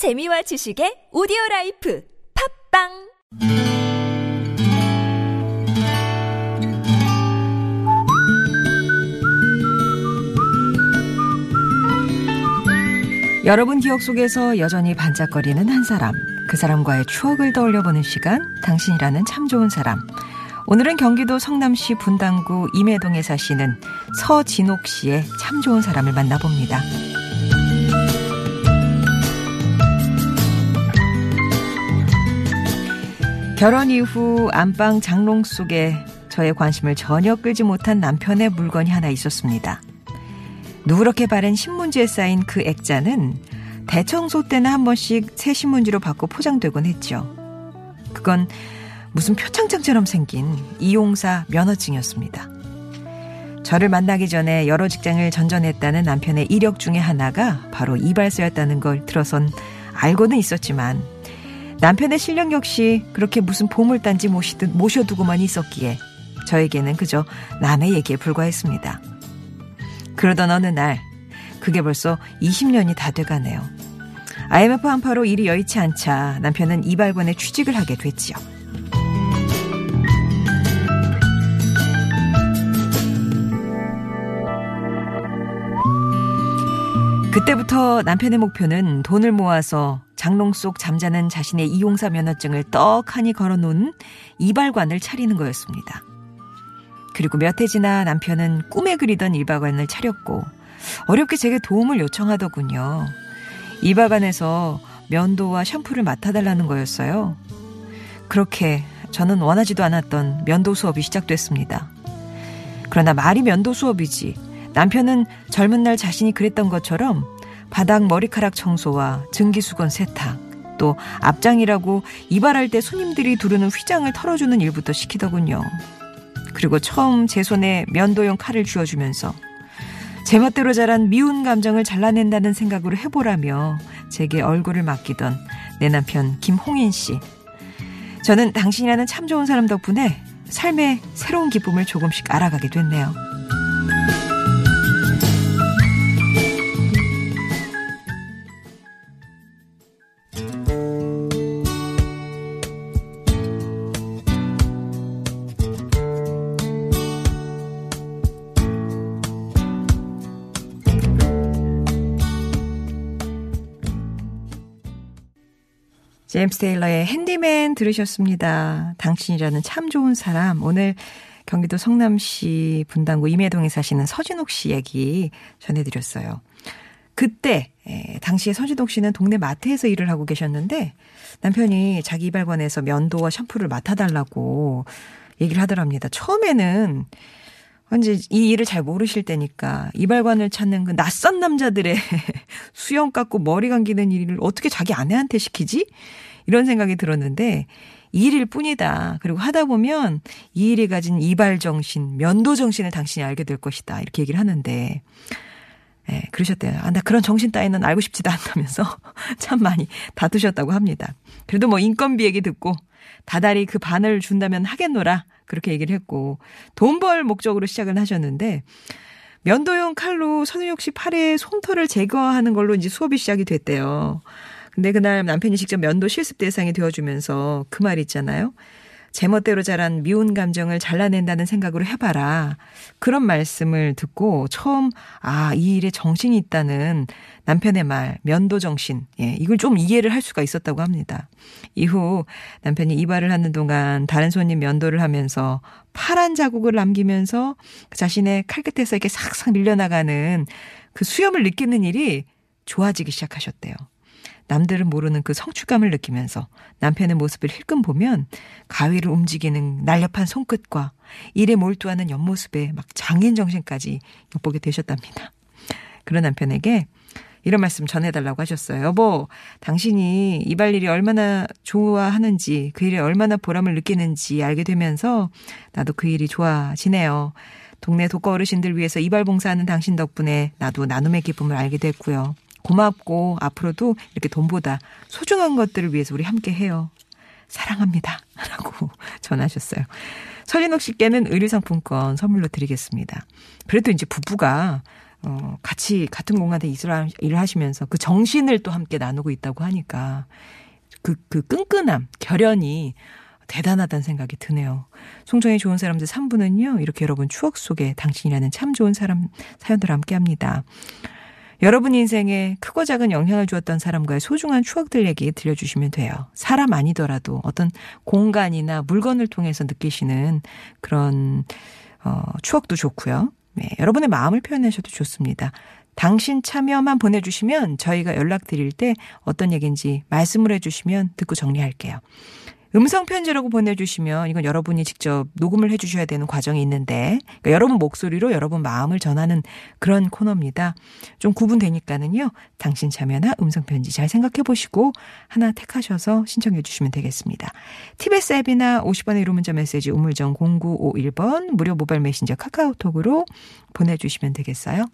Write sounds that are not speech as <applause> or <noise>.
재미와 지식의 오디오 라이프 팟빵 여러분 기억 속에서 여전히 반짝거리는 한 사람, 그 사람과의 추억을 떠올려보는 시간, 당신이라는 참 좋은 사람. 오늘은 경기도 성남시 분당구 이매동에 사시는 서진옥 씨의 참 좋은 사람을 만나봅니다. 결혼 이후 안방 장롱 속에 저의 관심을 전혀 끌지 못한 남편의 물건이 하나 있었습니다. 누렇게 바른 신문지에 쌓인 그 액자는 대청소 때는 한 번씩 새 신문지로 바꿔 포장되곤 했죠. 그건 무슨 표창장처럼 생긴 이용사 면허증이었습니다. 저를 만나기 전에 여러 직장을 전전했다는 남편의 이력 중에 하나가 바로 이발소였다는 걸 들어선 알고는 있었지만 남편의 실력 역시 그렇게 무슨 보물단지 모시듯 모셔두고만 있었기에 저에게는 그저 남의 얘기에 불과했습니다. 그러던 어느 날 그게 벌써 20년이 다 돼가네요. IMF 한파로 일이 여의치 않자 남편은 이발관에 취직을 하게 됐지요. 그때부터 남편의 목표는 돈을 모아서 장롱 속 잠자는 자신의 이용사 면허증을 떡하니 걸어놓은 이발관을 차리는 거였습니다. 그리고 몇 해 지나 남편은 꿈에 그리던 이발관을 차렸고 어렵게 제게 도움을 요청하더군요. 이발관에서 면도와 샴푸를 맡아달라는 거였어요. 그렇게 저는 원하지도 않았던 면도 수업이 시작됐습니다. 그러나 말이 면도 수업이지 남편은 젊은 날 자신이 그랬던 것처럼 바닥 머리카락 청소와 증기수건 세탁, 또 앞장이라고 이발할 때 손님들이 두르는 휘장을 털어주는 일부터 시키더군요. 그리고 처음 제 손에 면도용 칼을 쥐어주면서 제멋대로 자란 미운 감정을 잘라낸다는 생각으로 해보라며 제게 얼굴을 맡기던 내 남편 김홍인 씨. 저는 당신이라는 참 좋은 사람 덕분에 삶의 새로운 기쁨을 조금씩 알아가게 됐네요. 제임스 테일러의 핸디맨 들으셨습니다. 당신이라는 참 좋은 사람. 오늘 경기도 성남시 분당구 임해동에 사시는 서진옥 씨 얘기 전해드렸어요. 그때 에, 당시에 서진옥 씨는 동네 마트에서 일을 하고 계셨는데 남편이 자기 이발관에서 면도와 샴푸를 맡아달라고 얘기를 하더랍니다. 처음에는 이제 이 일을 잘 모르실 때니까 이발관을 찾는 그 낯선 남자들의 <laughs> 수염 깎고 머리 감기는 일을 어떻게 자기 아내한테 시키지? 이런 생각이 들었는데 이 일일 뿐이다. 그리고 하다 보면 이 일이 가진 이발 정신, 면도 정신을 당신이 알게 될 것이다. 이렇게 얘기를 하는데 예, 그러셨대요. 아, 나 그런 정신 따위는 알고 싶지도 않다면서 <laughs> 참 많이 다투셨다고 합니다. 그래도 뭐 인건비 얘기 듣고 다달이 그 반을 준다면 하겠노라. 그렇게 얘기를 했고 돈 벌 목적으로 시작을 하셨는데 면도용 칼로 선우혁 씨 팔에 솜털을 제거하는 걸로 이제 수업이 시작이 됐대요. 근데 그날 남편이 직접 면도 실습 대상이 되어주면서 그 말 있잖아요. 제멋대로 자란 미운 감정을 잘라낸다는 생각으로 해봐라. 그런 말씀을 듣고 처음 아, 이 일에 정신이 있다는 남편의 말, 면도 정신. 예, 이걸 좀 이해를 할 수가 있었다고 합니다. 이후 남편이 이발을 하는 동안 다른 손님 면도를 하면서 파란 자국을 남기면서 자신의 칼끝에서 이렇게 싹싹 밀려나가는 그 수염을 느끼는 일이 좋아지기 시작하셨대요. 남들은 모르는 그 성취감을 느끼면서 남편의 모습을 힐끔 보면 가위를 움직이는 날렵한 손끝과 일에 몰두하는 옆모습에 막 장인 정신까지 엿보게 되셨답니다. 그런 남편에게 이런 말씀 전해달라고 하셨어요. 여보, 당신이 이발 일이 얼마나 좋아하는지, 그 일에 얼마나 보람을 느끼는지 알게 되면서 나도 그 일이 좋아지네요. 동네 독거 어르신들 위해서 이발 봉사하는 당신 덕분에 나도 나눔의 기쁨을 알게 됐고요. 고맙고 앞으로도 이렇게 돈보다 소중한 것들을 위해서 우리 함께 해요. 사랑합니다. <laughs> 라고 전하셨어요. 서진옥 씨께는 의류상품권 선물로 드리겠습니다. 그래도 이제 부부가 어, 같이 같은 공간에 일을 하시면서 그 정신을 또 함께 나누고 있다고 하니까 그, 그 끈끈함, 결연이 대단하다는 생각이 드네요. 송정의 좋은 사람들 3부는요, 이렇게 여러분 추억 속에 당신이라는 참 좋은 사람 사연들 함께 합니다. 여러분 인생에 크고 작은 영향을 주었던 사람과의 소중한 추억들 얘기 들려주시면 돼요. 사람 아니더라도 어떤 공간이나 물건을 통해서 느끼시는 그런, 어, 추억도 좋고요. 네, 여러분의 마음을 표현하셔도 좋습니다. 당신 참여만 보내주시면 저희가 연락드릴 때 어떤 얘기인지 말씀을 해주시면 듣고 정리할게요. 음성 편지라고 보내주시면 이건 여러분이 직접 녹음을 해주셔야 되는 과정이 있는데 그러니까 여러분 목소리로 여러분 마음을 전하는 그런 코너입니다. 좀 구분되니까는요. 당신 참여나 음성 편지 잘 생각해 보시고 하나 택하셔서 신청해 주시면 되겠습니다. TBS 앱이나 50번의 1호 문자 메시지 우물정 0951번 무료 모바일 메신저 카카오톡으로 보내주시면 되겠어요.